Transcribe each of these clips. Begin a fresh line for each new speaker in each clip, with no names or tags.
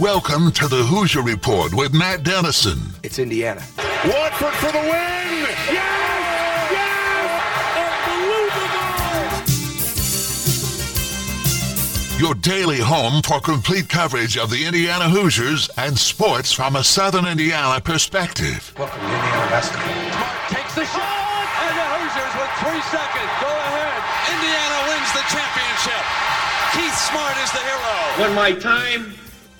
Welcome to the Hoosier Report with Matt Dennison.
It's Indiana.
Watford for the win! Yes! Yes!
Your daily home for complete coverage of the Indiana Hoosiers and sports from a Southern Indiana perspective.
Welcome to Indiana basketball.
Smart takes the shot, and the Hoosiers with three seconds go ahead.
Indiana wins the championship. Keith Smart is the hero.
When my time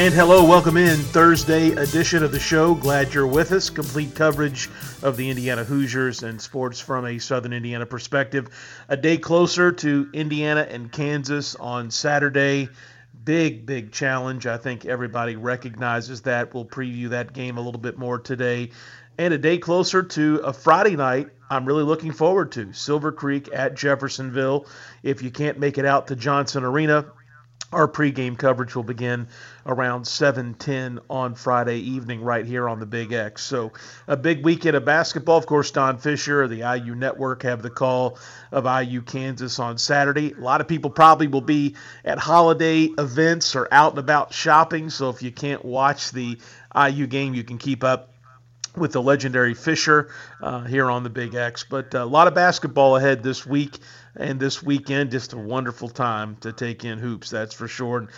And hello, welcome in Thursday edition of the show. Glad you're with us. Complete coverage of the Indiana Hoosiers and sports from a Southern Indiana perspective. A day closer to Indiana and Kansas on Saturday. Big, big challenge. I think everybody recognizes that. We'll preview that game a little bit more today. And a day closer to a Friday night I'm really looking forward to. Silver Creek at Jeffersonville. If you can't make it out to Johnson Arena, our pregame coverage will begin around 7:10 on Friday evening right here on the Big X. So a big weekend of basketball. Of course, Don Fisher, the IU Network, have the call of IU Kansas on Saturday. A lot of people probably will be at holiday events or out and about shopping. So if you can't watch the IU game, you can keep up with the legendary Fisher uh, here on the Big X. But uh, a lot of basketball ahead this week and this weekend. Just a wonderful time to take in hoops, that's for sure. And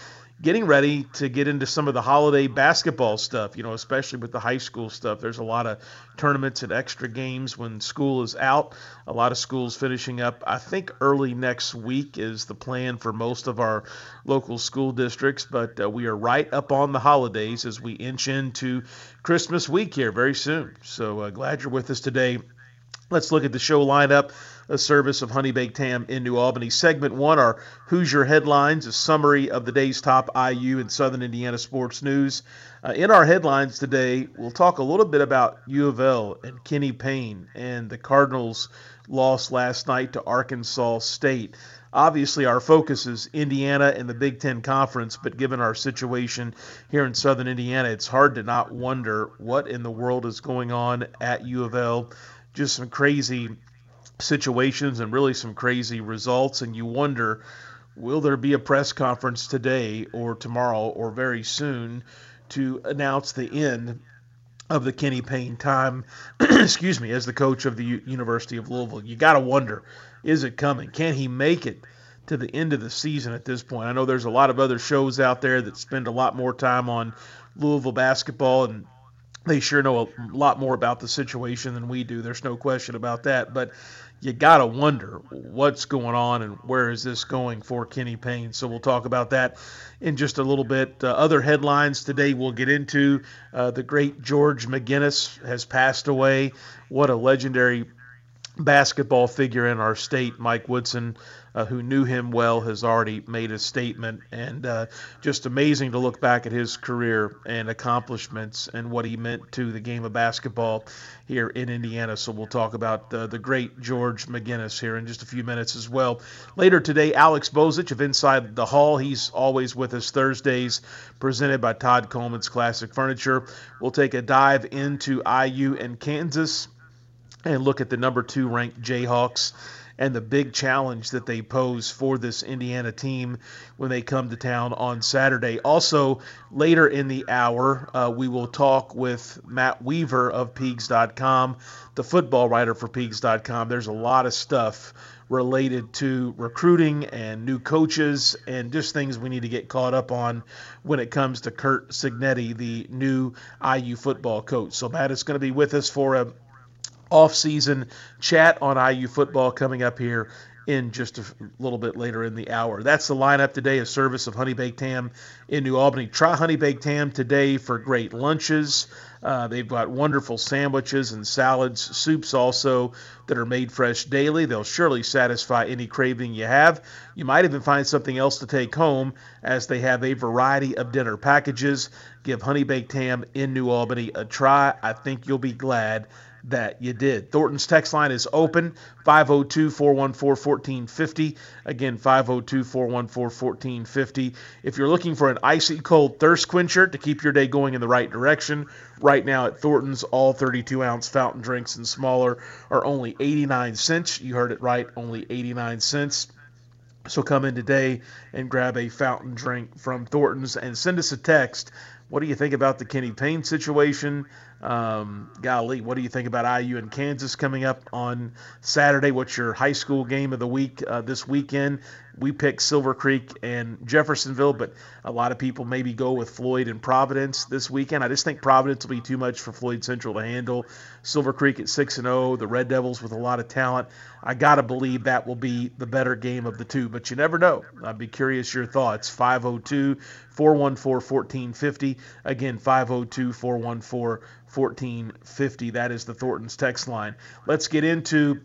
getting ready to get into some of the holiday basketball stuff, you know, especially with the high school stuff. There's a lot of tournaments and extra games when school is out. A lot of schools finishing up. I think early next week is the plan for most of our local school districts, but uh, we are right up on the holidays as we inch into Christmas week here very soon. So uh, glad you're with us today. Let's look at the show lineup a service of Honey Baked Ham in New Albany. Segment one are Hoosier headlines, a summary of the day's top IU and Southern Indiana sports news. Uh, in our headlines today, we'll talk a little bit about U of L and Kenny Payne and the Cardinals' loss last night to Arkansas State. Obviously, our focus is Indiana and the Big Ten Conference, but given our situation here in Southern Indiana, it's hard to not wonder what in the world is going on at U of L. Just some crazy situations and really some crazy results. And you wonder, will there be a press conference today or tomorrow or very soon to announce the end of the Kenny Payne time, excuse me, as the coach of the U- University of Louisville? You got to wonder, is it coming? Can he make it? To the end of the season at this point. I know there's a lot of other shows out there that spend a lot more time on Louisville basketball and they sure know a lot more about the situation than we do. There's no question about that. But you got to wonder what's going on and where is this going for Kenny Payne. So we'll talk about that in just a little bit. Uh, other headlines today we'll get into. Uh, the great George McGinnis has passed away. What a legendary basketball figure in our state. Mike Woodson uh, who knew him well, has already made a statement. And uh, just amazing to look back at his career and accomplishments and what he meant to the game of basketball here in Indiana. So we'll talk about uh, the great George McGinnis here in just a few minutes as well. Later today, Alex Bozich of Inside the Hall. He's always with us Thursdays, presented by Todd Coleman's Classic Furniture. We'll take a dive into IU and Kansas and look at the number two ranked Jayhawks and the big challenge that they pose for this Indiana team when they come to town on Saturday. Also, later in the hour, uh, we will talk with Matt Weaver of Peegs.com, the football writer for Peegs.com. There's a lot of stuff related to recruiting and new coaches and just things we need to get caught up on when it comes to Curt Cignetti, the new IU football coach. So Matt is going to be with us for a off-season chat on IU football coming up here in just a little bit later in the hour. That's the lineup today, a service of Honey Baked Ham in New Albany. Try Honey Baked Ham today for great lunches. Uh, they've got wonderful sandwiches and salads, soups also that are made fresh daily. They'll surely satisfy any craving you have. You might even find something else to take home as they have a variety of dinner packages. Give Honey Baked Ham in New Albany a try. I think you'll be glad that you did. Thornton's text line is open 502 414 1450. Again, 502 414 1450. If you're looking for an icy cold thirst quencher to keep your day going in the right direction, right now at Thornton's, all 32 ounce fountain drinks and smaller are only 89 cents. You heard it right, only 89 cents. So come in today and grab a fountain drink from Thornton's and send us a text. What do you think about the Kenny Payne situation? Um, golly, what do you think about IU and Kansas coming up on Saturday? What's your high school game of the week uh, this weekend? We pick Silver Creek and Jeffersonville, but a lot of people maybe go with Floyd and Providence this weekend. I just think Providence will be too much for Floyd Central to handle. Silver Creek at 6 and 0, the Red Devils with a lot of talent. I got to believe that will be the better game of the two, but you never know. I'd be curious your thoughts. 502 414 1450. Again, 502 414 1450. That is the Thornton's text line. Let's get into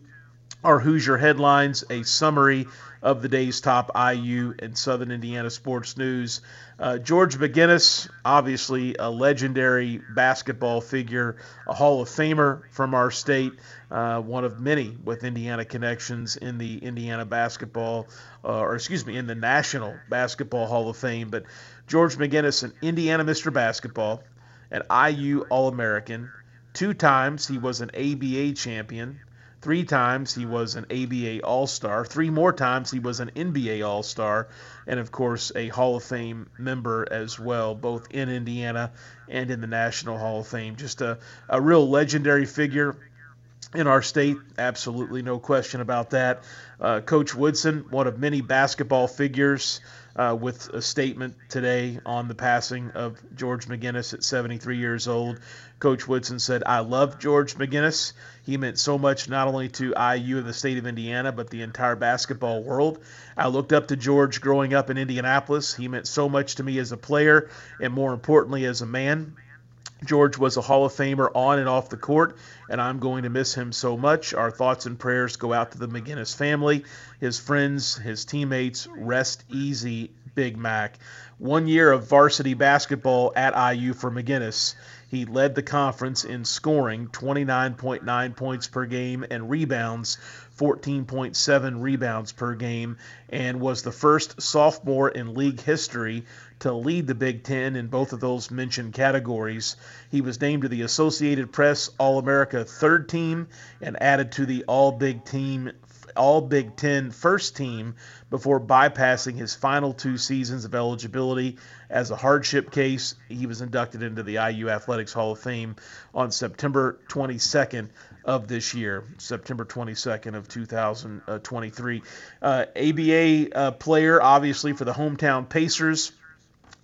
our Hoosier headlines, a summary of the day's top IU and Southern Indiana sports news. Uh, George McGinnis, obviously a legendary basketball figure, a Hall of Famer from our state, uh, one of many with Indiana connections in the Indiana basketball, uh, or excuse me, in the National Basketball Hall of Fame. But George McGinnis, an Indiana Mr. Basketball, an IU All American. Two times he was an ABA champion. Three times he was an ABA All Star. Three more times he was an NBA All Star. And of course, a Hall of Fame member as well, both in Indiana and in the National Hall of Fame. Just a, a real legendary figure in our state. Absolutely no question about that. Uh, Coach Woodson, one of many basketball figures uh, with a statement today on the passing of George McGinnis at 73 years old. Coach Woodson said, I love George McGinnis. He meant so much not only to IU and the state of Indiana, but the entire basketball world. I looked up to George growing up in Indianapolis. He meant so much to me as a player and more importantly as a man. George was a Hall of Famer on and off the court, and I'm going to miss him so much. Our thoughts and prayers go out to the McGinnis family, his friends, his teammates. Rest easy, Big Mac. One year of varsity basketball at IU for McGinnis. He led the conference in scoring 29.9 points per game and rebounds 14.7 rebounds per game and was the first sophomore in league history to lead the Big Ten in both of those mentioned categories. He was named to the Associated Press All America third team and added to the All Big Team all Big Ten first team before bypassing his final two seasons of eligibility as a hardship case. He was inducted into the IU Athletics Hall of Fame on September 22nd of this year, September 22nd of 2023. Uh, ABA uh, player, obviously, for the hometown Pacers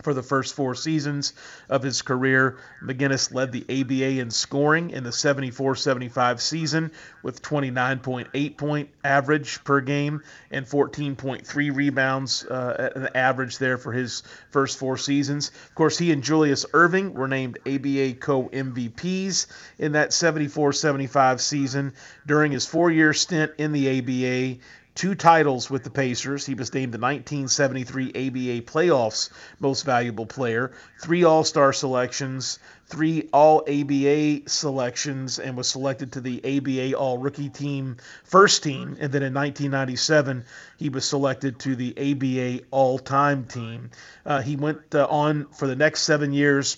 for the first four seasons of his career. McGinnis led the ABA in scoring in the 74 75 season with 29.8 point average per game and 14.3 rebounds, uh, an average there for his first four seasons. Of course, he and Julius Erving were named ABA co MVPs in that 74 75 season. During his four year stint in the ABA, two titles with the Pacers. He was named the 1973 ABA Playoffs Most Valuable Player, three All Star selections, three All ABA selections, and was selected to the ABA All Rookie Team First Team. And then in 1997, he was selected to the ABA All Time Team. Uh, he went uh, on for the next seven years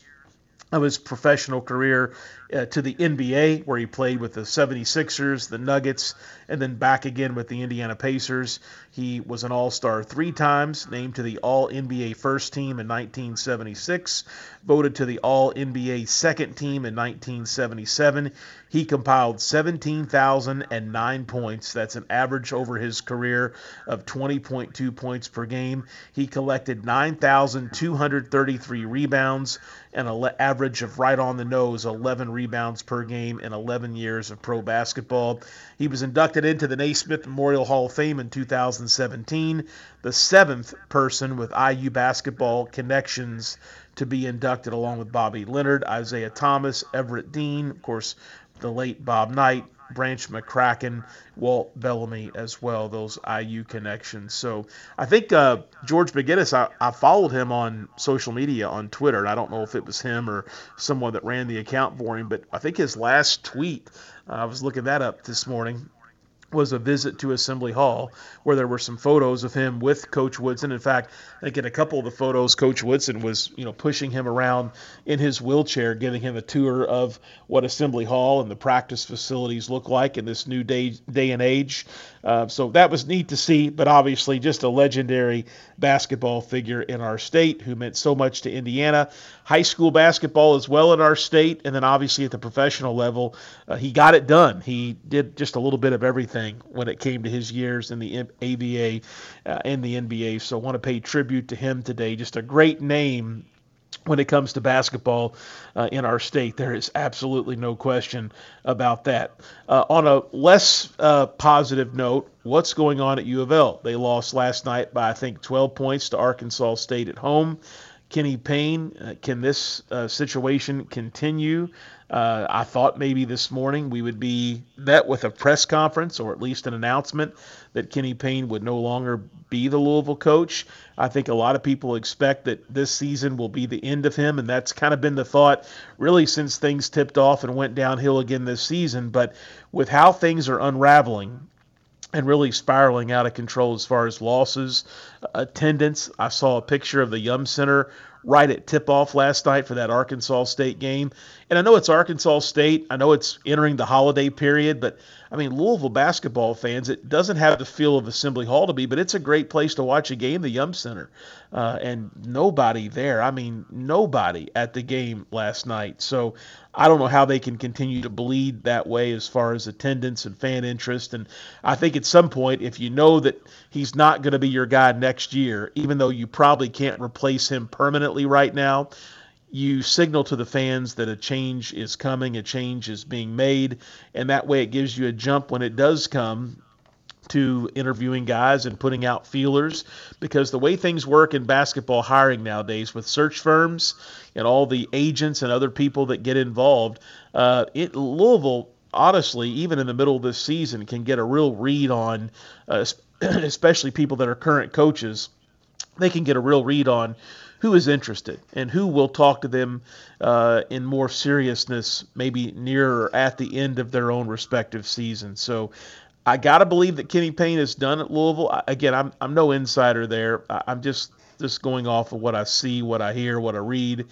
of his professional career uh, to the NBA, where he played with the 76ers, the Nuggets, and then back again with the Indiana Pacers. He was an All Star three times, named to the All NBA first team in 1976, voted to the All NBA second team in 1977. He compiled 17,009 points. That's an average over his career of 20.2 points per game. He collected 9,233 rebounds and an average of right on the nose 11 rebounds per game in 11 years of pro basketball. He was inducted into the Naismith Memorial Hall of Fame in 2017, the seventh person with IU basketball connections to be inducted, along with Bobby Leonard, Isiah Thomas, Everett Dean, of course, the late Bob Knight, Branch McCracken, Walt Bellamy as well, those IU connections. So I think uh, George McGinnis, I, I, followed him on social media on Twitter, and I don't know if it was him or someone that ran the account for him, but I think his last tweet, uh, I was looking that up this morning, was a visit to Assembly Hall where there were some photos of him with Coach Woodson. In fact, I think in a couple of the photos, Coach Woodson was, you know, pushing him around in his wheelchair, giving him a tour of what Assembly Hall and the practice facilities look like in this new day day and age. Uh, so that was neat to see, but obviously just a legendary basketball figure in our state who meant so much to Indiana. High school basketball as well in our state, and then obviously at the professional level, uh, he got it done. He did just a little bit of everything when it came to his years in the ABA uh, and the NBA. So I want to pay tribute to him today. Just a great name when it comes to basketball uh, in our state. There is absolutely no question about that. Uh, on a less uh, positive note, what's going on at U of L? They lost last night by, I think, 12 points to Arkansas State at home. Kenny Payne, uh, can this uh, situation continue? Uh, I thought maybe this morning we would be met with a press conference or at least an announcement that Kenny Payne would no longer be the Louisville coach. I think a lot of people expect that this season will be the end of him, and that's kind of been the thought really since things tipped off and went downhill again this season. But with how things are unraveling, and really spiraling out of control as far as losses, attendance. I saw a picture of the Yum Center right at tip off last night for that Arkansas State game. And I know it's Arkansas State. I know it's entering the holiday period, but I mean, Louisville basketball fans, it doesn't have the feel of Assembly Hall to be, but it's a great place to watch a game, the Yum Center. Uh, and nobody there. I mean, nobody at the game last night. So I don't know how they can continue to bleed that way as far as attendance and fan interest. And I think at some point, if you know that he's not going to be your guy next year, even though you probably can't replace him permanently right now, you signal to the fans that a change is coming, a change is being made, and that way it gives you a jump when it does come to interviewing guys and putting out feelers because the way things work in basketball hiring nowadays with search firms and all the agents and other people that get involved, uh, it Louisville honestly, even in the middle of this season, can get a real read on, uh, especially people that are current coaches. They can get a real read on who is interested and who will talk to them uh, in more seriousness, maybe near or at the end of their own respective season. So I got to believe that Kenny Payne is done at Louisville. Again, I'm, I'm no insider there. I'm just just going off of what I see, what I hear, what I read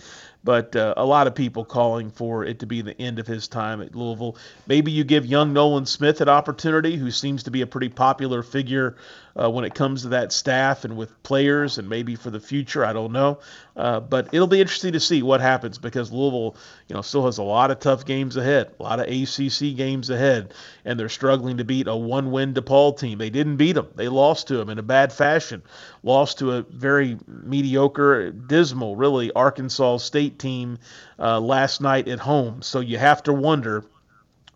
but uh, a lot of people calling for it to be the end of his time at Louisville. Maybe you give young Nolan Smith an opportunity, who seems to be a pretty popular figure uh, when it comes to that staff and with players, and maybe for the future. I don't know, uh, but it'll be interesting to see what happens because Louisville, you know, still has a lot of tough games ahead, a lot of ACC games ahead, and they're struggling to beat a one-win DePaul team. They didn't beat them; they lost to them in a bad fashion, lost to a very mediocre, dismal, really Arkansas State team uh, last night at home. So you have to wonder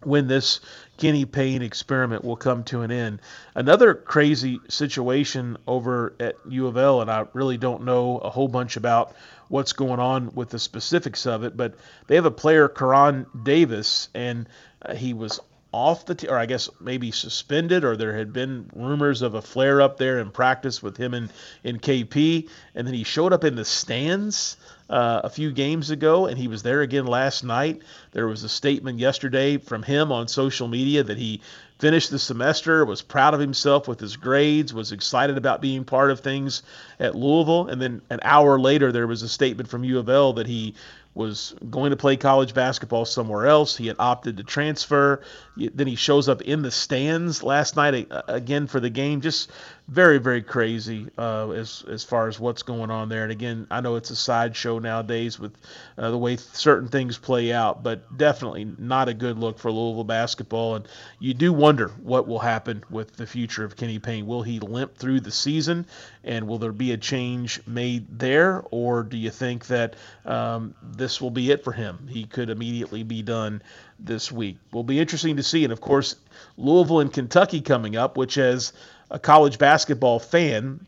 when this Kenny Payne experiment will come to an end. Another crazy situation over at U of L, and I really don't know a whole bunch about what's going on with the specifics of it, but they have a player, Koron Davis, and uh, he was off the t- or I guess maybe suspended or there had been rumors of a flare up there in practice with him and in KP and then he showed up in the stands uh, a few games ago, and he was there again last night. There was a statement yesterday from him on social media that he finished the semester, was proud of himself with his grades, was excited about being part of things at Louisville. And then an hour later, there was a statement from U of L that he was going to play college basketball somewhere else. He had opted to transfer. Then he shows up in the stands last night again for the game. Just very, very crazy uh, as as far as what's going on there. And again, I know it's a sideshow nowadays with uh, the way certain things play out, but definitely not a good look for Louisville basketball. And you do wonder what will happen with the future of Kenny Payne. Will he limp through the season, and will there be a change made there, or do you think that um, this will be it for him? He could immediately be done this week. Will be interesting to see. And of course, Louisville and Kentucky coming up, which has a college basketball fan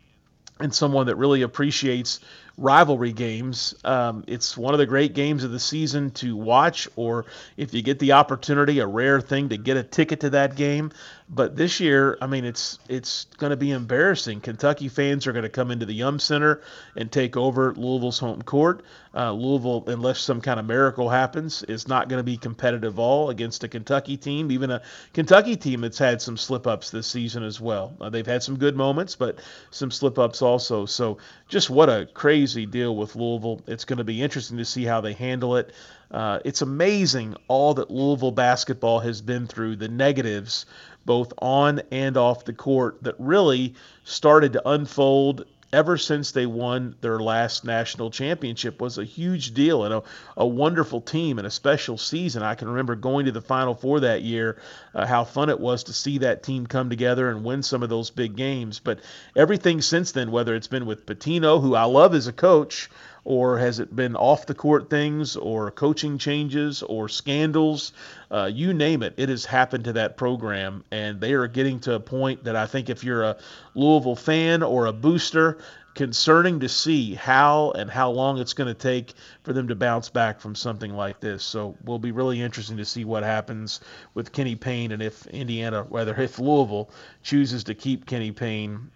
and someone that really appreciates rivalry games. Um, it's one of the great games of the season to watch, or if you get the opportunity, a rare thing to get a ticket to that game. But this year, I mean, it's it's going to be embarrassing. Kentucky fans are going to come into the Yum Center and take over Louisville's home court. Uh, Louisville, unless some kind of miracle happens, is not going to be competitive all against a Kentucky team, even a Kentucky team that's had some slip ups this season as well. Uh, they've had some good moments, but some slip ups also. So just what a crazy deal with Louisville. It's going to be interesting to see how they handle it. Uh, it's amazing all that Louisville basketball has been through, the negatives both on and off the court that really started to unfold ever since they won their last national championship was a huge deal and a, a wonderful team and a special season. I can remember going to the Final Four that year, uh, how fun it was to see that team come together and win some of those big games. But everything since then, whether it's been with Pitino, who I love as a coach, or has it been off the court things or coaching changes or scandals? Uh, you name it, it has happened to that program, and they are getting to a point that I think if you're a Louisville fan or a booster, concerning to see how and how long it's going to take for them to bounce back from something like this. So will be really interesting to see what happens with Kenny Payne and if Indiana, whether if Louisville chooses to keep Kenny Payne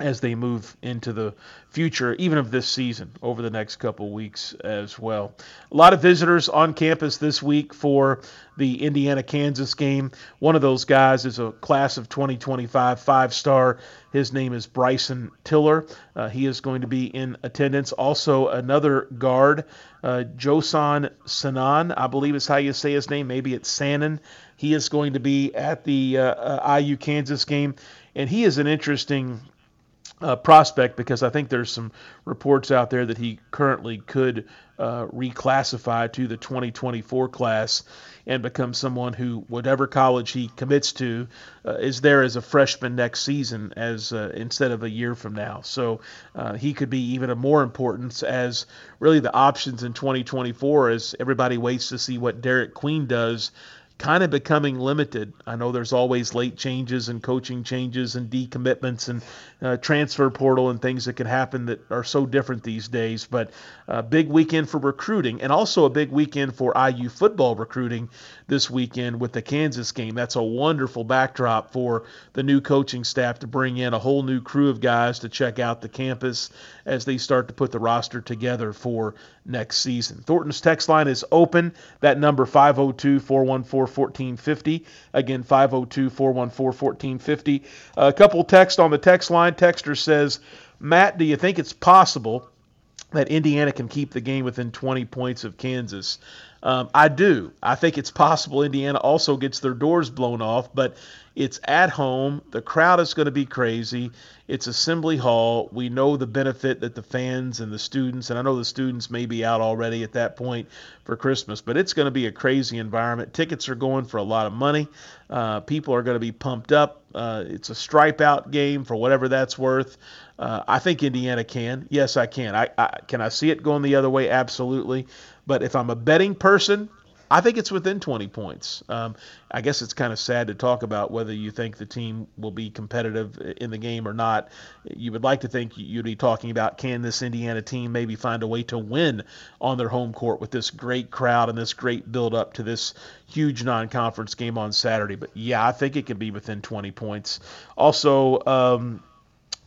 as they move into the future, even of this season, over the next couple weeks as well. A lot of visitors on campus this week for the Indiana Kansas game. One of those guys is a class of 2025 five star. His name is Bryson Tiller. Uh, he is going to be in attendance. Also, another guard, uh, Joson Sanon, I believe is how you say his name. Maybe it's Sanan. He is going to be at the uh, uh IU Kansas game. And he is an interesting uh, prospect because I think there's some reports out there that he currently could uh, reclassify to the 2024 class and become someone who, whatever college he commits to, uh, is there as a freshman next season as uh, instead of a year from now. So uh, he could be even a more importance as really the options in 2024 as everybody waits to see what Derek Queen does kind of becoming limited. I know there's always late changes and coaching changes and decommitments and uh, transfer portal and things that can happen that are so different these days. But a big weekend for recruiting and also a big weekend for IU football recruiting this weekend with the Kansas game. That's a wonderful backdrop for the new coaching staff to bring in a whole new crew of guys to check out the campus as they start to put the roster together for next season. Thornton's text line is open. That number 502 414 1450. Again, 502 414 1450. A couple text on the text line. Texter says, Matt, do you think it's possible that Indiana can keep the game within 20 points of Kansas? Um, I do. I think it's possible Indiana also gets their doors blown off, but it's at home. The crowd is going to be crazy. It's Assembly Hall. We know the benefit that the fans and the students, and I know the students may be out already at that point for Christmas, but it's going to be a crazy environment. Tickets are going for a lot of money. Uh, people are going to be pumped up. Uh, it's a stripe out game for whatever that's worth. Uh, I think Indiana can. Yes, I can. I, I can I see it going the other way. Absolutely. But if I'm a betting person, I think it's within 20 points. Um, I guess it's kind of sad to talk about whether you think the team will be competitive in the game or not. You would like to think you'd be talking about can this Indiana team maybe find a way to win on their home court with this great crowd and this great build up to this huge non conference game on Saturday. But yeah, I think it could be within 20 points. Also, um,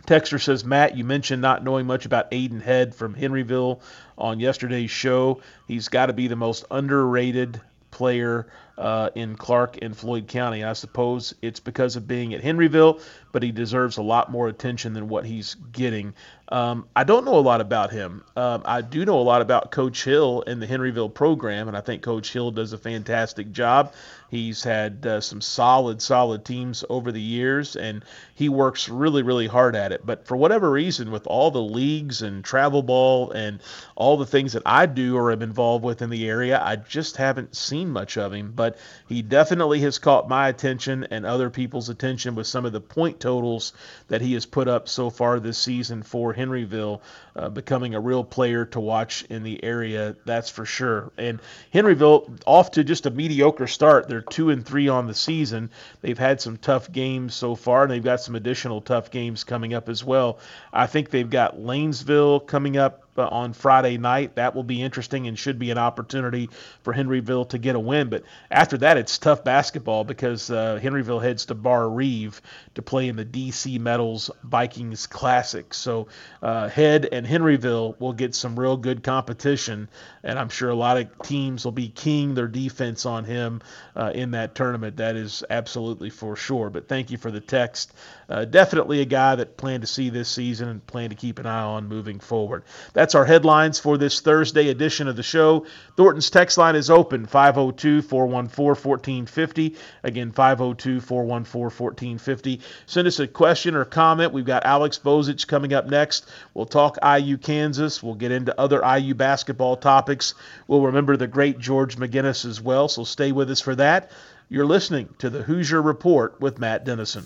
Texter says, Matt, you mentioned not knowing much about Aiden Head from Henryville on yesterday's show. He's got to be the most underrated player uh, in Clark and Floyd County. I suppose it's because of being at Henryville, but he deserves a lot more attention than what he's getting. Um, I don't know a lot about him. Um, I do know a lot about Coach Hill and the Henryville program, and I think Coach Hill does a fantastic job. He's had uh, some solid, solid teams over the years, and he works really, really hard at it. But for whatever reason, with all the leagues and travel ball and all the things that I do or am involved with in the area, I just haven't seen much of him. But he definitely has caught my attention and other people's attention with some of the point totals that he has put up so far this season for Henryville, uh, becoming a real player to watch in the area, that's for sure. And Henryville, off to just a mediocre start. They're two and three on the season. They've had some tough games so far, and they've got some additional tough games coming up as well. I think they've got Lanesville coming up on Friday night. That will be interesting and should be an opportunity for Henryville to get a win. But after that, it's tough basketball because uh, Henryville heads to Barr-Reeve to play in the DC Metals Vikings Classic. So uh, Head and Henryville will get some real good competition, and I'm sure a lot of teams will be keying their defense on him uh, in that tournament. That is absolutely for sure. But thank you for the text. Uh, definitely a guy that plan to see this season and plan to keep an eye on moving forward. That's our headlines for this Thursday edition of the show. Thornton's text line is open 502 414 1450. Again, 502 414 1450. Send us a question or comment. We've got Alex Bozich coming up next. We'll talk IU Kansas. We'll get into other IU basketball topics. We'll remember the great George McGinnis as well, so stay with us for that. You're listening to the Hoosier Report with Matt Dennison.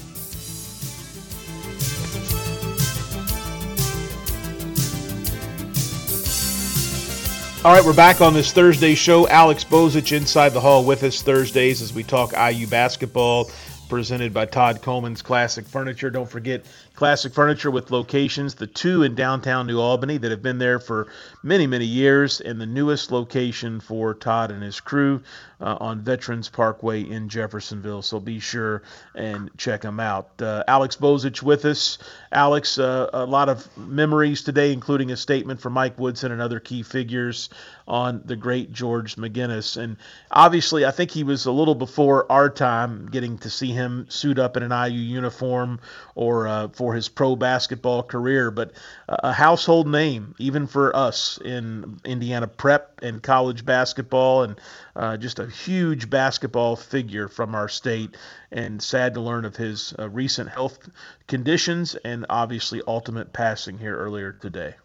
All right, we're back on this Thursday show. Alex Bozich inside the hall with us Thursdays as we talk IU basketball, presented by Todd Coleman's Classic Furniture. Don't forget Classic Furniture with locations, the two in downtown New Albany that have been there for many, many years, and the newest location for Todd and his crew uh, on Veterans Parkway in Jeffersonville. So be sure and check them out. Uh, Alex Bozich with us. Alex, uh, a lot of memories today, including a statement from Mike Woodson and other key figures on the great George McGinnis. And obviously, I think he was a little before our time getting to see him suit up in an IU uniform or uh, for his pro basketball career, but a household name, even for us in Indiana prep and college basketball, and uh, just a huge basketball figure from our state. And sad to learn of his uh, recent health conditions and obviously ultimate passing here earlier today.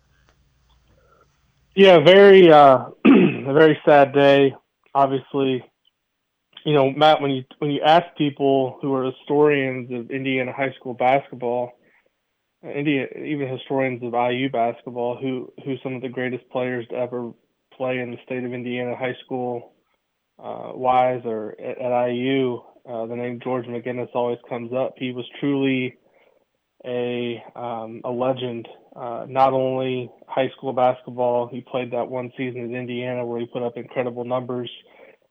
Yeah, very uh, a very sad day. Obviously, you know, Matt, when you when you ask people who are historians of Indiana high school basketball, India, even historians of IU basketball, who who some of the greatest players to ever play in the state of Indiana high school uh, wise or at, at IU, uh, the name George McGinnis always comes up. He was truly a um, a legend. Uh, not only high school basketball, he played that one season at Indiana where he put up incredible numbers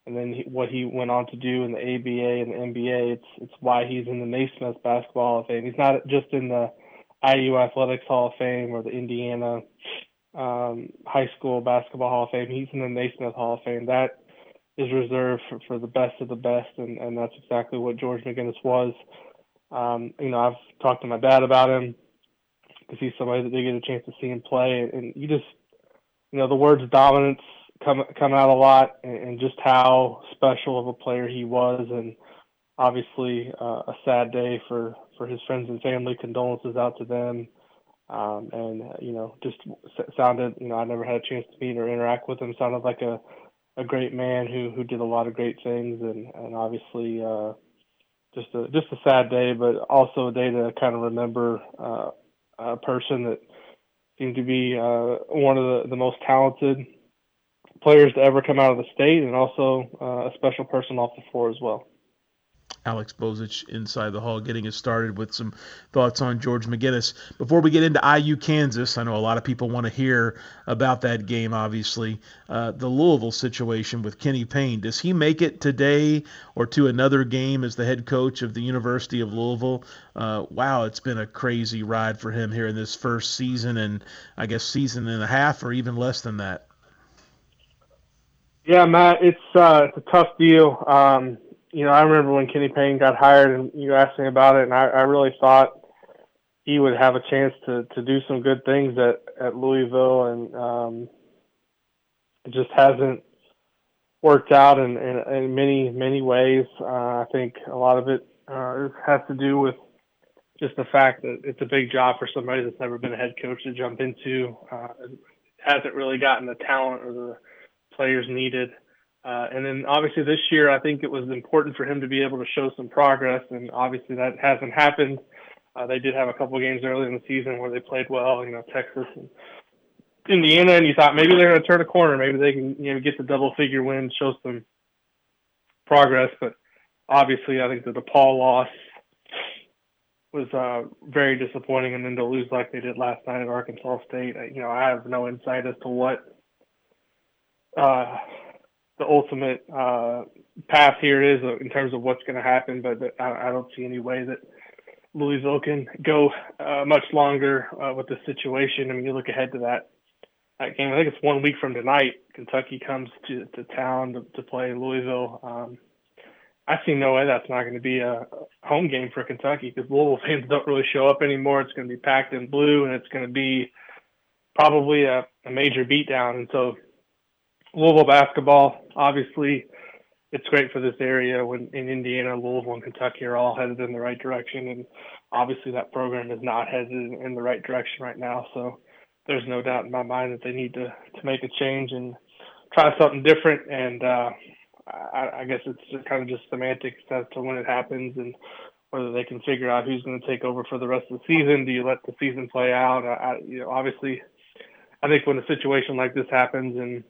and then he, what he went on to do in the ABA and the NBA. It's it's why he's in the Naismith Basketball Hall of Fame. He's not just in the IU Athletics Hall of Fame or the Indiana um, High School Basketball Hall of Fame. He's in the Naismith Hall of Fame. That is reserved for, for the best of the best, and, and that's exactly what George McGinnis was. Um, you know, I've talked to my dad about him because he's somebody that they get a chance to see him play, and you just, you know, the words dominance come come out a lot, and, and just how special of a player he was, and obviously uh, a sad day for for his friends and family. Condolences out to them, um, and uh, you know, just sounded. You know, I never had a chance to meet or interact with him. Sounded like a a great man who who did a lot of great things, and and obviously. Uh, just a just a sad day, but also a day to kind of remember uh, a person that seemed to be uh, one of the, the most talented players to ever come out of the state, and also uh, a special person off the floor as well.
Alex Bozich inside the hall, getting us started with some thoughts on George McGinnis. Before we get into IU Kansas, I know a lot of people want to hear about that game, obviously. Uh, the Louisville situation with Kenny Payne. Does he make it today or to another game as the head coach of the University of Louisville? Uh, wow, it's been a crazy ride for him here in this first season and I guess season and a half or even less than that.
Yeah, Matt, it's uh, it's a tough deal. Um, you know, I remember when Kenny Payne got hired, and you asked me about it, and I, I really thought he would have a chance to to do some good things at at Louisville, and um, it just hasn't worked out in, in, in many many ways. Uh, I think a lot of it uh, has to do with just the fact that it's a big job for somebody that's never been a head coach to jump into. Uh, hasn't really gotten the talent or the players needed. Uh, and then obviously this year, I think it was important for him to be able to show some progress, and obviously that hasn't happened. Uh, they did have a couple games early in the season where they played well, you know, Texas and Indiana, and you thought maybe they're going to turn a corner, maybe they can, you know, get the double figure win, show some progress. But obviously, I think the DePaul loss was uh, very disappointing, and then to lose like they did last night at Arkansas State, you know, I have no insight as to what uh, the ultimate uh, path here is in terms of what's going to happen, but I, I, don't see any way that Louisville can go uh, much longer uh, with the situation. I mean, you look ahead to that, that game. I think it's one week from tonight. Kentucky comes to, to town to, to play Louisville. Um, I see no way that's not going to be a home game for Kentucky because Louisville fans don't really show up anymore. It's going to be packed in blue, and it's going to be probably a, a major beatdown. And so Louisville basketball, obviously, it's great for this area when in Indiana, Louisville, and Kentucky are all headed in the right direction. And obviously, that program is not headed in the right direction right now. So there's no doubt in my mind that they need to, to make a change and try something different. And uh, I, I guess it's kind of just semantics as to when it happens and whether they can figure out who's going to take over for the rest of the season. Do you let the season play out? I, you know, obviously, I think when a situation like this happens and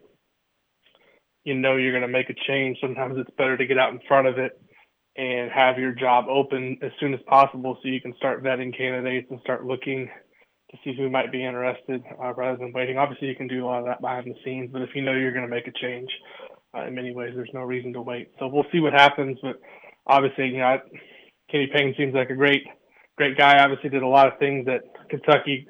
you know you're going to make a change, sometimes it's better to get out in front of it and have your job open as soon as possible so you can start vetting candidates and start looking to see who might be interested uh, rather than waiting. Obviously, you can do a lot of that behind the scenes, but if you know you're going to make a change, uh, in many ways, there's no reason to wait. So we'll see what happens. But obviously, you know, Kenny Payne seems like a great, great guy. Obviously, did a lot of things at Kentucky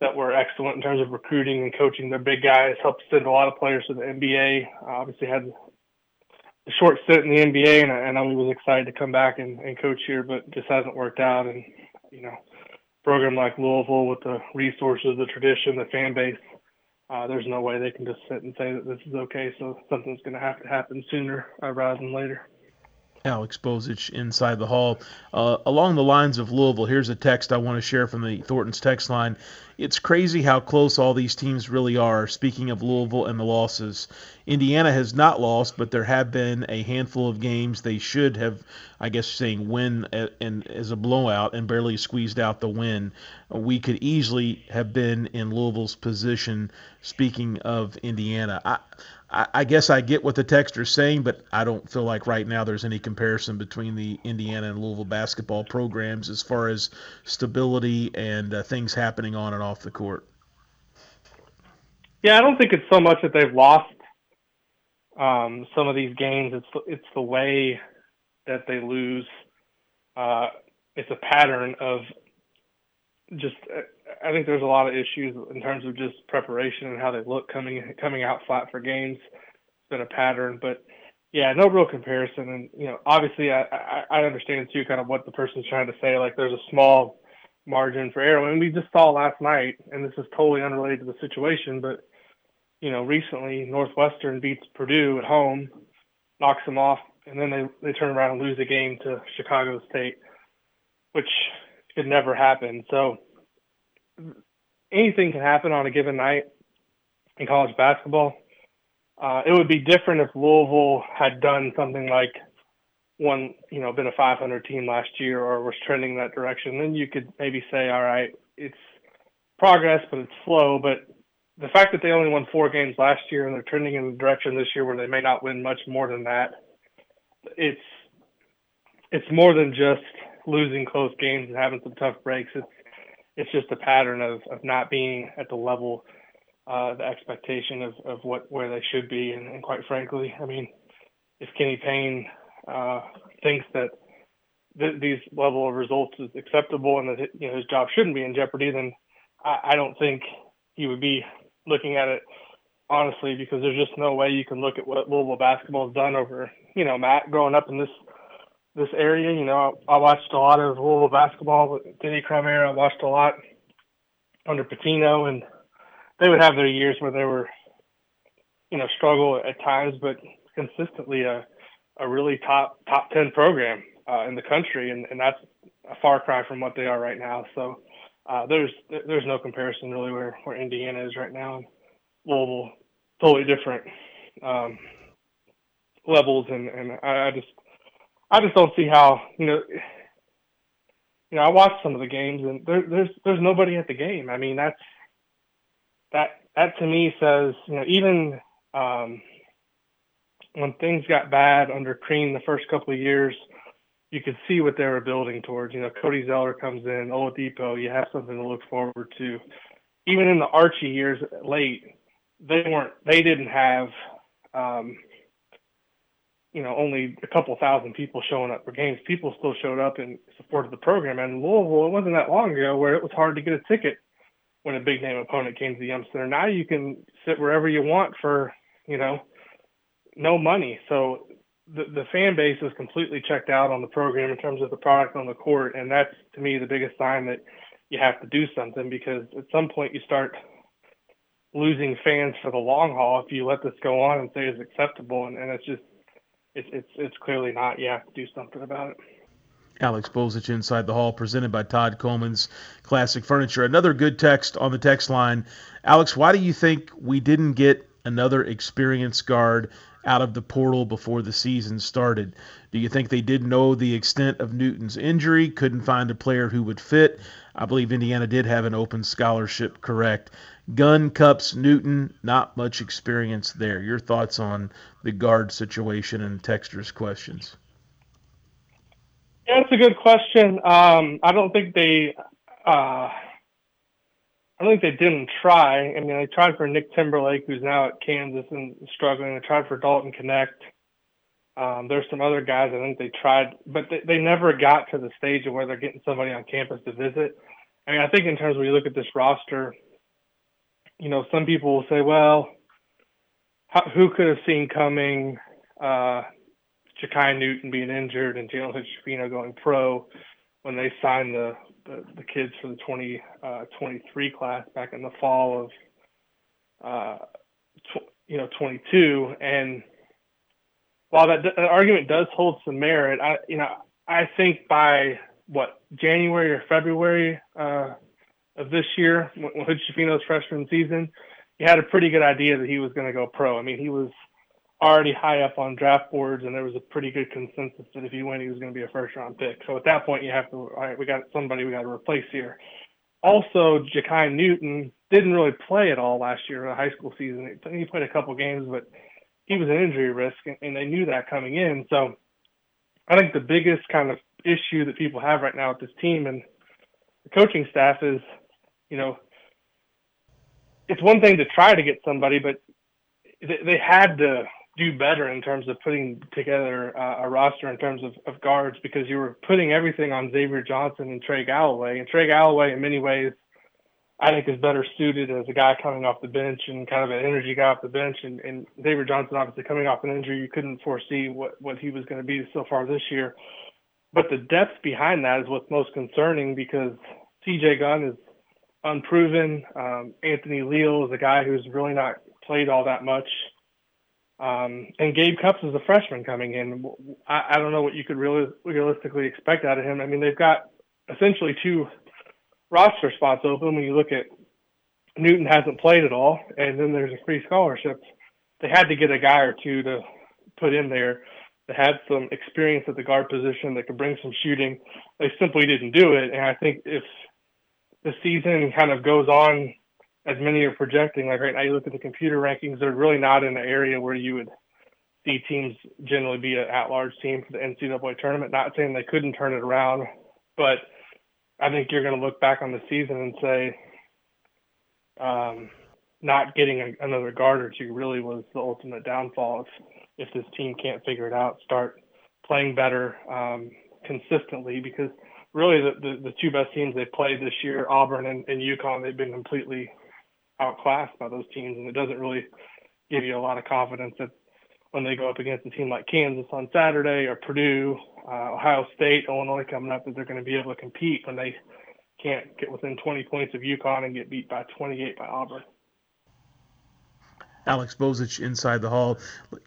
that were excellent in terms of recruiting and coaching their big guys, helped send a lot of players to the NBA. Obviously had a short stint in the NBA, and, and I was excited to come back and, and coach here, but just hasn't worked out. And you know, program like Louisville with the resources, the tradition, the fan base, uh, there's no way they can just sit and say that this is okay. So something's going to have to happen sooner uh, rather than later.
Alex Bozich inside the hall. Uh, along the lines of Louisville, here's a text I want to share from the Thornton's text line. It's crazy how close all these teams really are. Speaking of Louisville and the losses, Indiana has not lost, but there have been a handful of games they should have, I guess, saying win and as a blowout and barely squeezed out the win. We could easily have been in Louisville's position. Speaking of Indiana, I, I, I guess I get what the texter's saying, but I don't feel like right now there's any comparison between the Indiana and Louisville basketball programs as far as stability and uh, things happening on and off the court.
Yeah, I don't think it's so much that they've lost um, some of these games. It's it's the way that they lose. Uh, it's a pattern of just I think there's a lot of issues in terms of just preparation and how they look coming coming out flat for games. It's been a pattern, but yeah, no real comparison. And you know, obviously, I, I I understand too kind of what the person's trying to say. Like, there's a small margin for error, and we just saw last night, and this is totally unrelated to the situation, but you know, recently Northwestern beats Purdue at home, knocks them off, and then they they turn around and lose a game to Chicago State, which could never happen. So anything can happen on a given night in college basketball. Uh, it would be different if Louisville had done something like one, you know, been a 500 team last year or was trending that direction. Then you could maybe say, all right, it's progress, but it's slow. But the fact that they only won four games last year and they're trending in the direction this year where they may not win much more than that, it's it's more than just losing close games and having some tough breaks. It's it's just a pattern of, of not being at the level, uh, the expectation of, of what where they should be. And, and quite frankly, I mean, if Kenny Payne uh, thinks that th- these level of results is acceptable and that you know his job shouldn't be in jeopardy, then I, I don't think he would be looking at it honestly because there's just no way you can look at what Louisville basketball has done over you know Matt growing up in this this area. You know, I, I watched a lot of Louisville basketball with Denny Crum I watched a lot under Pitino, and they would have their years where they were, you know, struggle at times, but consistently a a really top top ten program uh, in the country, and and that's a far cry from what they are right now. So uh, there's there's no comparison really where where Indiana is right now and Louisville, totally different um, levels, and and I, I just I just don't see how you know. You know, I watched some of the games, and there, there's there's nobody at the game. I mean, that's that that to me says you know even um, when things got bad under Crean the first couple of years, you could see what they were building towards. You know, Cody Zeller comes in, Oladipo, you have something to look forward to. Even in the Archie years late, they weren't, they didn't have, um, you know, only a couple thousand people showing up for games. People still showed up and supported the program. And Louisville, it wasn't that long ago where it was hard to get a ticket when a big name opponent came to the Yum Center. Now you can sit wherever you want for, you know, no money. So the, the fan base is completely checked out on the program in terms of the product on the court. And that's to me the biggest sign that you have to do something because at some point you start losing fans for the long haul if you let this go on and say it's acceptable. And, and it's just, it's, it's, it's clearly not. Have to do something about it.
Alex Bozich inside the hall, presented by Todd Coleman's Classic Furniture. Another good text on the text line. Alex, why do you think we didn't get another experienced guard out of the portal before the season started. Do you think they didn't know the extent of Newton's injury, couldn't find a player who would fit? I believe Indiana did have an open scholarship, correct? Gunn, Cupps, Newton, not much experience there. Your thoughts on the guard situation and Texter's questions?
That's a good question. Um, I don't think they. Uh, I don't think they didn't try. I mean, they tried for Nick Timberlake, who's now at Kansas and struggling. They tried for Dalton Knecht. Um, there's some other guys I think they tried, but they, they never got to the stage of where they're getting somebody on campus to visit. I mean, I think in terms when you look at this roster, you know, some people will say, well, how, who could have seen coming uh, Jakai Newton being injured and Jalen Hood going pro when they signed the the, the kids for the 2023 uh, class back in the fall of uh, tw- you know 22 and while that, argument does hold some merit I you know I think by what January or February uh, of this year when Hood Schifino's freshman season he had a pretty good idea that he was going to go pro. I mean he was already high up on draft boards, and there was a pretty good consensus that if he went, he was going to be a first round pick. So at that point, you have to, all right, we got somebody we got to replace here. Also, Jakai Newton didn't really play at all last year in the high school season. He played a couple games, but he was an injury risk, and they knew that coming in. So I think the biggest kind of issue that people have right now with this team and the coaching staff is, you know, it's one thing to try to get somebody, but they had to do better in terms of putting together uh, a roster in terms of, of guards because you were putting everything on Xavier Johnson and Trey Galloway. And Trey Galloway, in many ways, I think is better suited as a guy coming off the bench and kind of an energy guy off the bench. And, and Xavier Johnson, obviously coming off an injury, you couldn't foresee what, what he was going to be so far this year. But the depth behind that is what's most concerning because TJ Gunn is unproven. Um, Anthony Leal is a guy who's really not played all that much. Um, and Gabe Cupps is a freshman coming in. I, I don't know what you could really realistically expect out of him. I mean, they've got essentially two roster spots open. When you look at Newton hasn't played at all, and then there's a free scholarship. They had to get a guy or two to put in there that had some experience at the guard position that could bring some shooting. They simply didn't do it, and I think if the season kind of goes on as many are projecting, like right now you look at the computer rankings, they're really not in the area where you would see teams generally be an at-large team for the NCAA tournament. Not saying they couldn't turn it around, but I think you're going to look back on the season and say, um, not getting a, another guard or two really was the ultimate downfall. If if this team can't figure it out, start playing better um, consistently, because really the, the, the two best teams they played this year, Auburn and, and UConn, they've been completely outclassed by those teams, and it doesn't really give you a lot of confidence that when they go up against a team like Kansas on Saturday or Purdue, uh, Ohio State, Illinois coming up, that they're going to be able to compete when they can't get within 20 points of UConn and get beat by 28 by Auburn.
Alex Bozich inside the hall.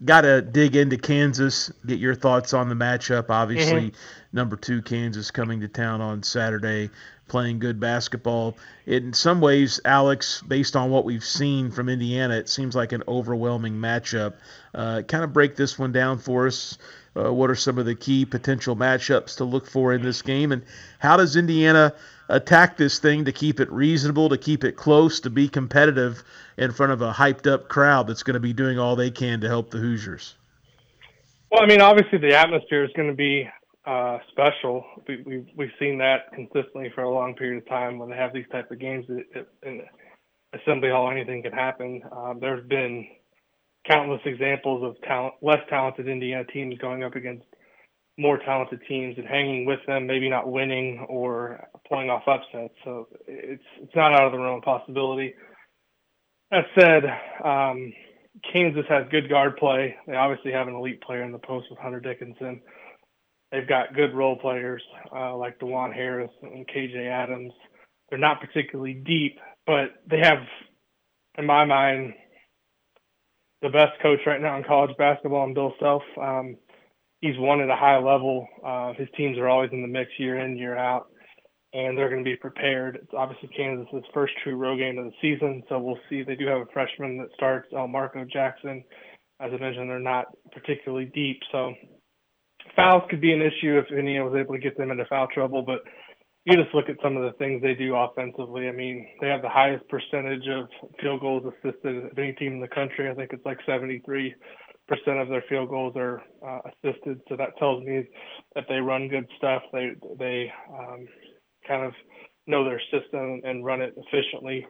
Got to dig into Kansas. Get your thoughts on the matchup. Obviously, mm-hmm. number two Kansas coming to town on Saturday, playing good basketball. In some ways, Alex, based on what we've seen from Indiana, it seems like an overwhelming matchup. Uh, kind of break this one down for us. Uh, what are some of the key potential matchups to look for in this game, and how does Indiana attack this thing to keep it reasonable, to keep it close, to be competitive in front of a hyped up crowd that's going to be doing all they can to help the Hoosiers?
Well, I mean, obviously the atmosphere is going to be uh, special. We, have we've, we've seen that consistently for a long period of time when they have these type of games in Assembly Hall. Anything can happen. Um, there's been countless examples of talent, less talented Indiana teams going up against more talented teams and hanging with them, maybe not winning or pulling off upsets. So it's it's not out of the realm of possibility. That said, um, Kansas has good guard play. They obviously have an elite player in the post with Hunter Dickinson. They've got good role players uh, like Dajuan Harris and KJ Adams. They're not particularly deep, but they have, in my mind, the best coach right now in college basketball, and Bill Self. Um, he's won at a high level. Uh, his teams are always in the mix year in, year out, and they're going to be prepared. It's obviously Kansas's first true road game of the season, so we'll see. They do have a freshman that starts, uh, Marco Jackson. As I mentioned, they're not particularly deep, so fouls could be an issue if Indiana was able to get them into foul trouble, but you just look at some of the things they do offensively. I mean, they have the highest percentage of field goals assisted of any team in the country. I think it's like 73 percent of their field goals are uh, assisted. So that tells me that they run good stuff. They they um, kind of know their system and run it efficiently.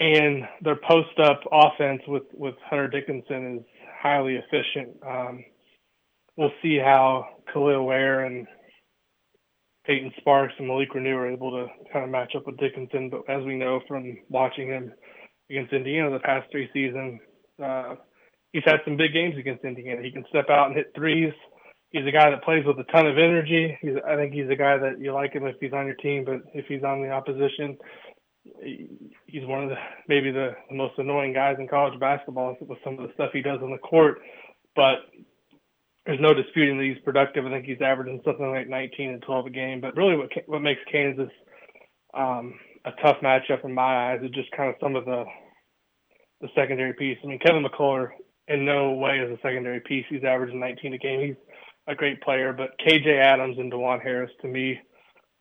And their post up offense with with Hunter Dickinson is highly efficient. Um, we'll see how Kel'el Ware and Payton Sparks and Malik Reneau are able to kind of match up with Dickinson. But as we know from watching him against Indiana the past three seasons, uh, he's had some big games against Indiana. He can step out and hit threes. He's a guy that plays with a ton of energy. He's, I think he's a guy that you like him if he's on your team, but if he's on the opposition, he's one of the maybe the, the most annoying guys in college basketball with some of the stuff he does on the court. But there's no disputing that he's productive. I think he's averaging something like 19 and 12 a game. But really, what what makes Kansas um, a tough matchup in my eyes is just kind of some of the the secondary piece. I mean, Kevin McCullar in no way is a secondary piece. He's averaging 19 a game. He's a great player, but KJ Adams and Dajuan Harris to me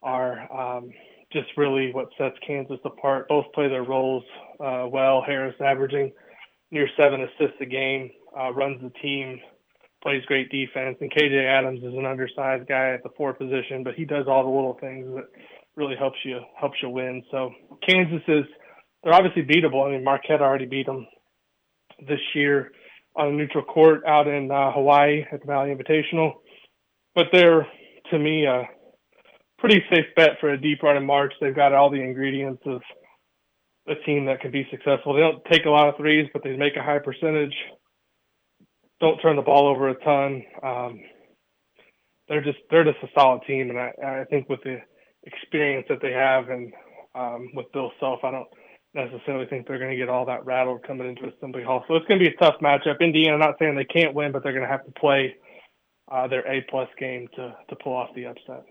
are um, just really what sets Kansas apart. Both play their roles uh, well. Harris averaging near seven assists a game, uh, runs the team, plays great defense, and KJ Adams is an undersized guy at the four position, but he does all the little things that really helps you helps you win. So Kansas is they're obviously beatable. I mean Marquette already beat them this year on a neutral court out in uh, Hawaii at the Maui Invitational. But they're, to me, a pretty safe bet for a deep run in March. They've got all the ingredients of a team that can be successful. They don't take a lot of threes, but they make a high percentage. Don't turn the ball over a ton. Um, they're just they're just a solid team, and I, I think with the experience that they have and um, with Bill Self, I don't necessarily think they're going to get all that rattled coming into Assembly Hall. So it's going to be a tough matchup. Indiana, not saying they can't win, but they're going to have to play uh, their A plus game to to pull off the upset.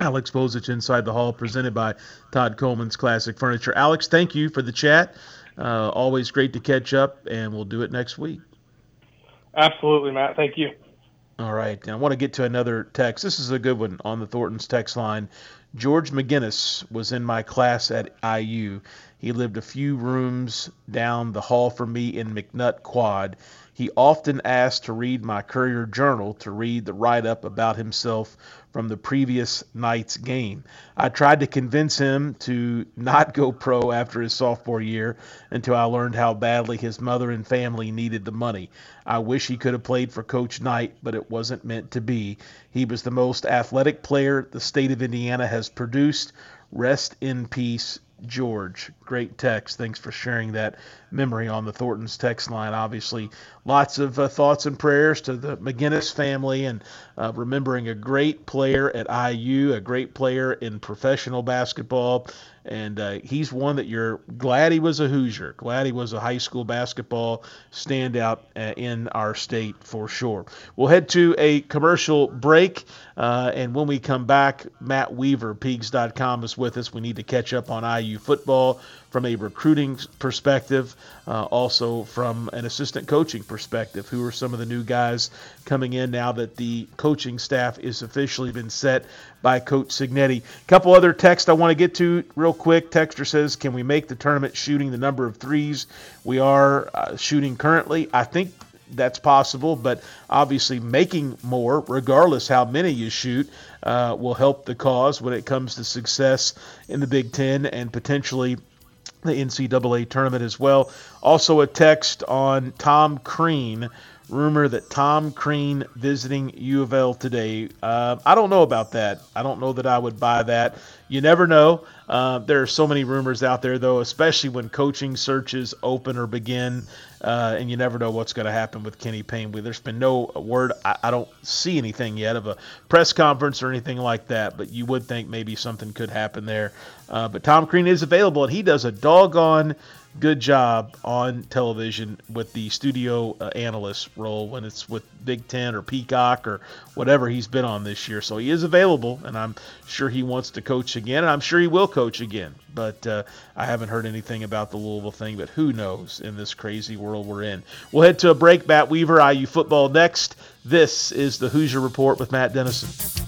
Alex Bozich inside the hall, presented by Todd Coleman's Classic Furniture. Alex, thank you for the chat. Uh, always great to catch up, and we'll do it next week.
Absolutely, Matt. Thank you.
All right. I want to get to another text. This is a good one on the Thornton's text line. George McGinnis was in my class at IU. He lived a few rooms down the hall from me in McNutt Quad. He often asked to read my Courier Journal to read the write up about himself from the previous night's game. I tried to convince him to not go pro after his sophomore year until I learned how badly his mother and family needed the money. I wish he could have played for Coach Knight, but it wasn't meant to be. He was the most athletic player the state of Indiana has produced. Rest in peace, George. Great text. Thanks for sharing that memory on the Thornton's text line. Obviously, lots of uh, thoughts and prayers to the McGinnis family and uh, remembering a great player at IU, a great player in professional basketball, and uh, he's one that you're glad he was a Hoosier, glad he was a high school basketball standout uh, in our state for sure. We'll head to a commercial break, uh, and when we come back, Matt Weaver, Peegs.com, is with us. We need to catch up on IU football from a recruiting perspective, uh, also from an assistant coaching perspective. Who are some of the new guys coming in now that the coaching staff is officially been set by Coach Cignetti? A couple other texts I want to get to real quick. Texter says, "Can we make the tournament shooting the number of threes we are uh, shooting currently?" I think that's possible, but obviously making more, regardless how many you shoot, uh, will help the cause when it comes to success in the Big Ten and potentially the NCAA tournament as well. Also, a text on Tom Crean. Rumor that Tom Crean visiting U of L today. Uh, I don't know about that. I don't know that I would buy that. You never know. Uh, there are so many rumors out there, though, especially when coaching searches open or begin, uh, and you never know what's going to happen with Kenny Payne. There's been no word. I, I, don't see anything yet of a press conference or anything like that, but you would think maybe something could happen there. Uh, but Tom Crean is available, and he does a doggone good job on television with the studio uh, analyst role when it's with Big Ten or Peacock or whatever he's been on this year. So he is available, and I'm sure he wants to coach again, and I'm sure he will coach again. But uh, I haven't heard anything about the Louisville thing, but who knows in this crazy world we're in. We'll head to a break. Matt Weaver, IU football next. This is the Hoosier Report with Matt Dennison.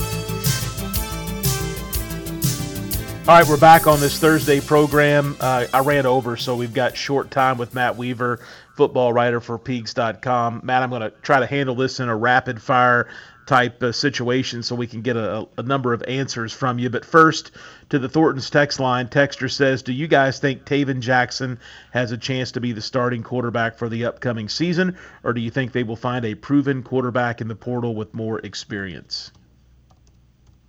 All right, we're back on this Thursday program. Uh, I ran over, so we've got short time with Matt Weaver, football writer for Peegs.com. Matt, I'm going to try to handle this in a rapid fire type situation so we can get a, a, number of answers from you. But first, to the Thornton's text line, Texter says, Do you guys think Tayven Jackson has a chance to be the starting quarterback for the upcoming season, or do you think they will find a proven quarterback in the portal with more experience?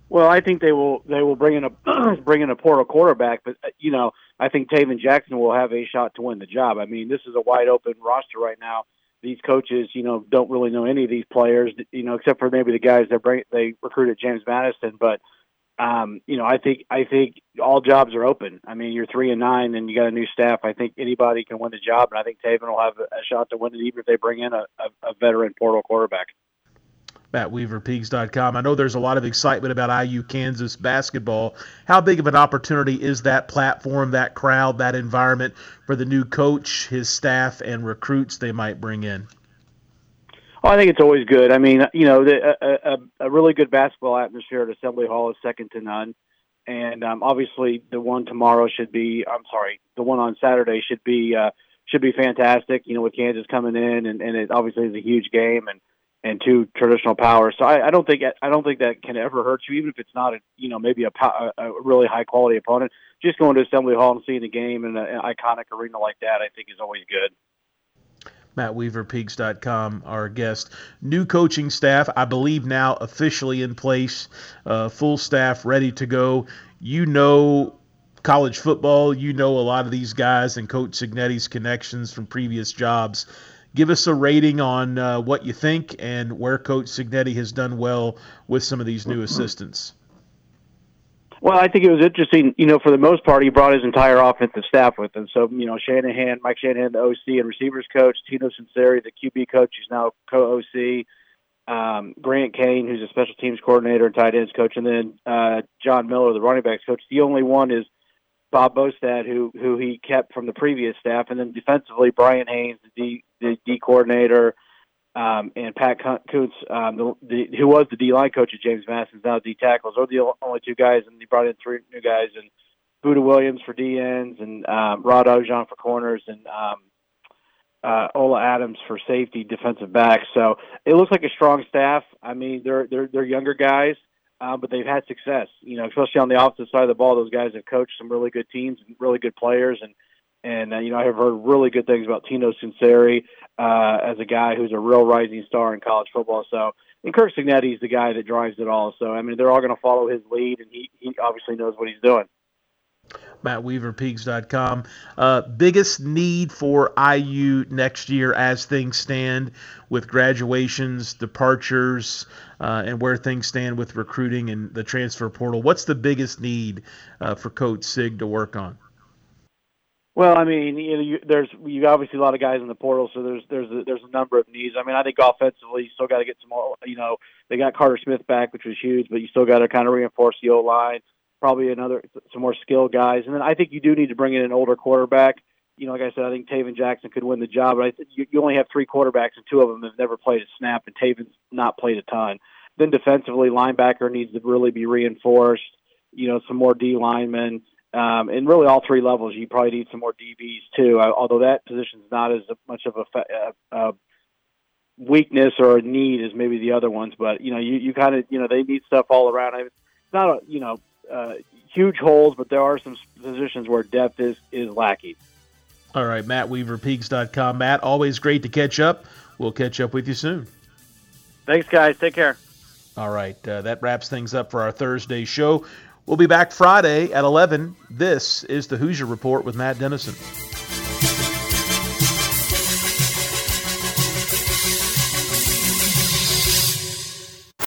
Well, I think they will. They will bring in a bring in a portal quarterback, but uh, you know, I think Tayven Jackson will have a shot to win the job. I mean, this is a wide open roster right now. These coaches, you know, don't really know any of these players, you know, except for maybe the guys that bring they recruited James Madison. But um, you know, I think I think all jobs are open. I mean, you're three and nine, and you got a new staff. I think anybody can win the job, and I think Tayven will have a shot to win it, even if they bring in a, a, a veteran portal quarterback.
Matt Weaver, Peegs.com. I know there's a lot of excitement about IU Kansas basketball. How big of an opportunity is that platform, that crowd, that environment for the new coach, his staff, and recruits they might bring in?
Oh, I think it's always good. I mean, you know, the, a, a, a really good basketball atmosphere at Assembly Hall is second to none. And um, obviously, the one tomorrow should be. I'm sorry, the one on Saturday should be uh, should be fantastic. You know, with Kansas coming in, and, and it obviously is a huge game. And and two traditional powers. So I, I don't think I don't think that can ever hurt you, even if it's not a you know maybe a, a really high quality opponent. Just going to Assembly Hall and seeing the game in an iconic arena like that, I think is always good.
Matt Weaver, our guest. New coaching staff, I believe now officially in place, uh, full staff ready to go. You know college football, you know a lot of these guys and Coach Cignetti's connections from previous jobs give us a rating on uh, what you think and where Coach Cignetti has done well with some of these new assistants.
Well, I think it was interesting. You know, for the most part, he brought his entire offensive staff with him. So, you know, Shanahan, Mike Shanahan, the OC and receivers coach, Tino Sunseri, the QB coach, who's now co-OC, um, Grant Kane, who's a special teams coordinator and tight ends coach, and then uh, John Miller, the running backs coach. The only one is Bob Bostad, who who he kept from the previous staff, and then defensively Bryant Haines, the D, the D coordinator, um, and Pat Kuntz, um, the, the, who was the D line coach at James Madison, now D tackles. Those are the only two guys, and he brought in three new guys, and Buddha Williams for D ends, and um, Rod Ojan for corners, and um, uh, Ola Adams for safety, defensive backs. So it looks like a strong staff. I mean, they're they're they're younger guys uh, but they've had success. You know, especially on the offensive side of the ball, those guys have coached some really good teams and really good players, and And uh, you know, I have heard really good things about Tino Sunseri uh, as a guy who's a real rising star in college football. So, and Curt Cignetti's the guy that drives it all. So, I mean, they're all going to follow his lead, and he he obviously knows what he's doing.
Matt Weaver Peegs.com. Uh, biggest need for IU next year as things stand with graduations, departures, uh, and where things stand with recruiting and the transfer portal. What's the biggest need uh, for Coach Sig to work on?
Well, I mean, you know, you, there's you obviously a lot of guys in the portal, so there's there's a, there's a number of needs. I mean, I think offensively, you still got to get some more. You know, they got Carter Smith back, which was huge, but you still got to kind of reinforce the O line probably another some more skilled guys, and then I think you do need to bring in an older quarterback. You know, like I said, I think Tayven Jackson could win the job, but I think you, you only have three quarterbacks, and two of them have never played a snap, and Tayven's not played a ton. Then defensively, linebacker needs to really be reinforced. You know, some more D linemen. Um, and really, all three levels, you probably need some more DBs too. Uh, although that position is not as much of a, a, a weakness or a need as maybe the other ones, but you know, you, you kind of you know they need stuff all around. I it's not a you know uh, huge holes, but there are some positions where depth is is lacking.
All right, Matt Weaver, Peegs.com. Matt, always great to catch up. We'll catch up with you soon.
Thanks, guys. Take care.
All right, uh, that wraps things up for our Thursday show. We'll be back Friday at 11. This is the Hoosier Report with Matt Dennison.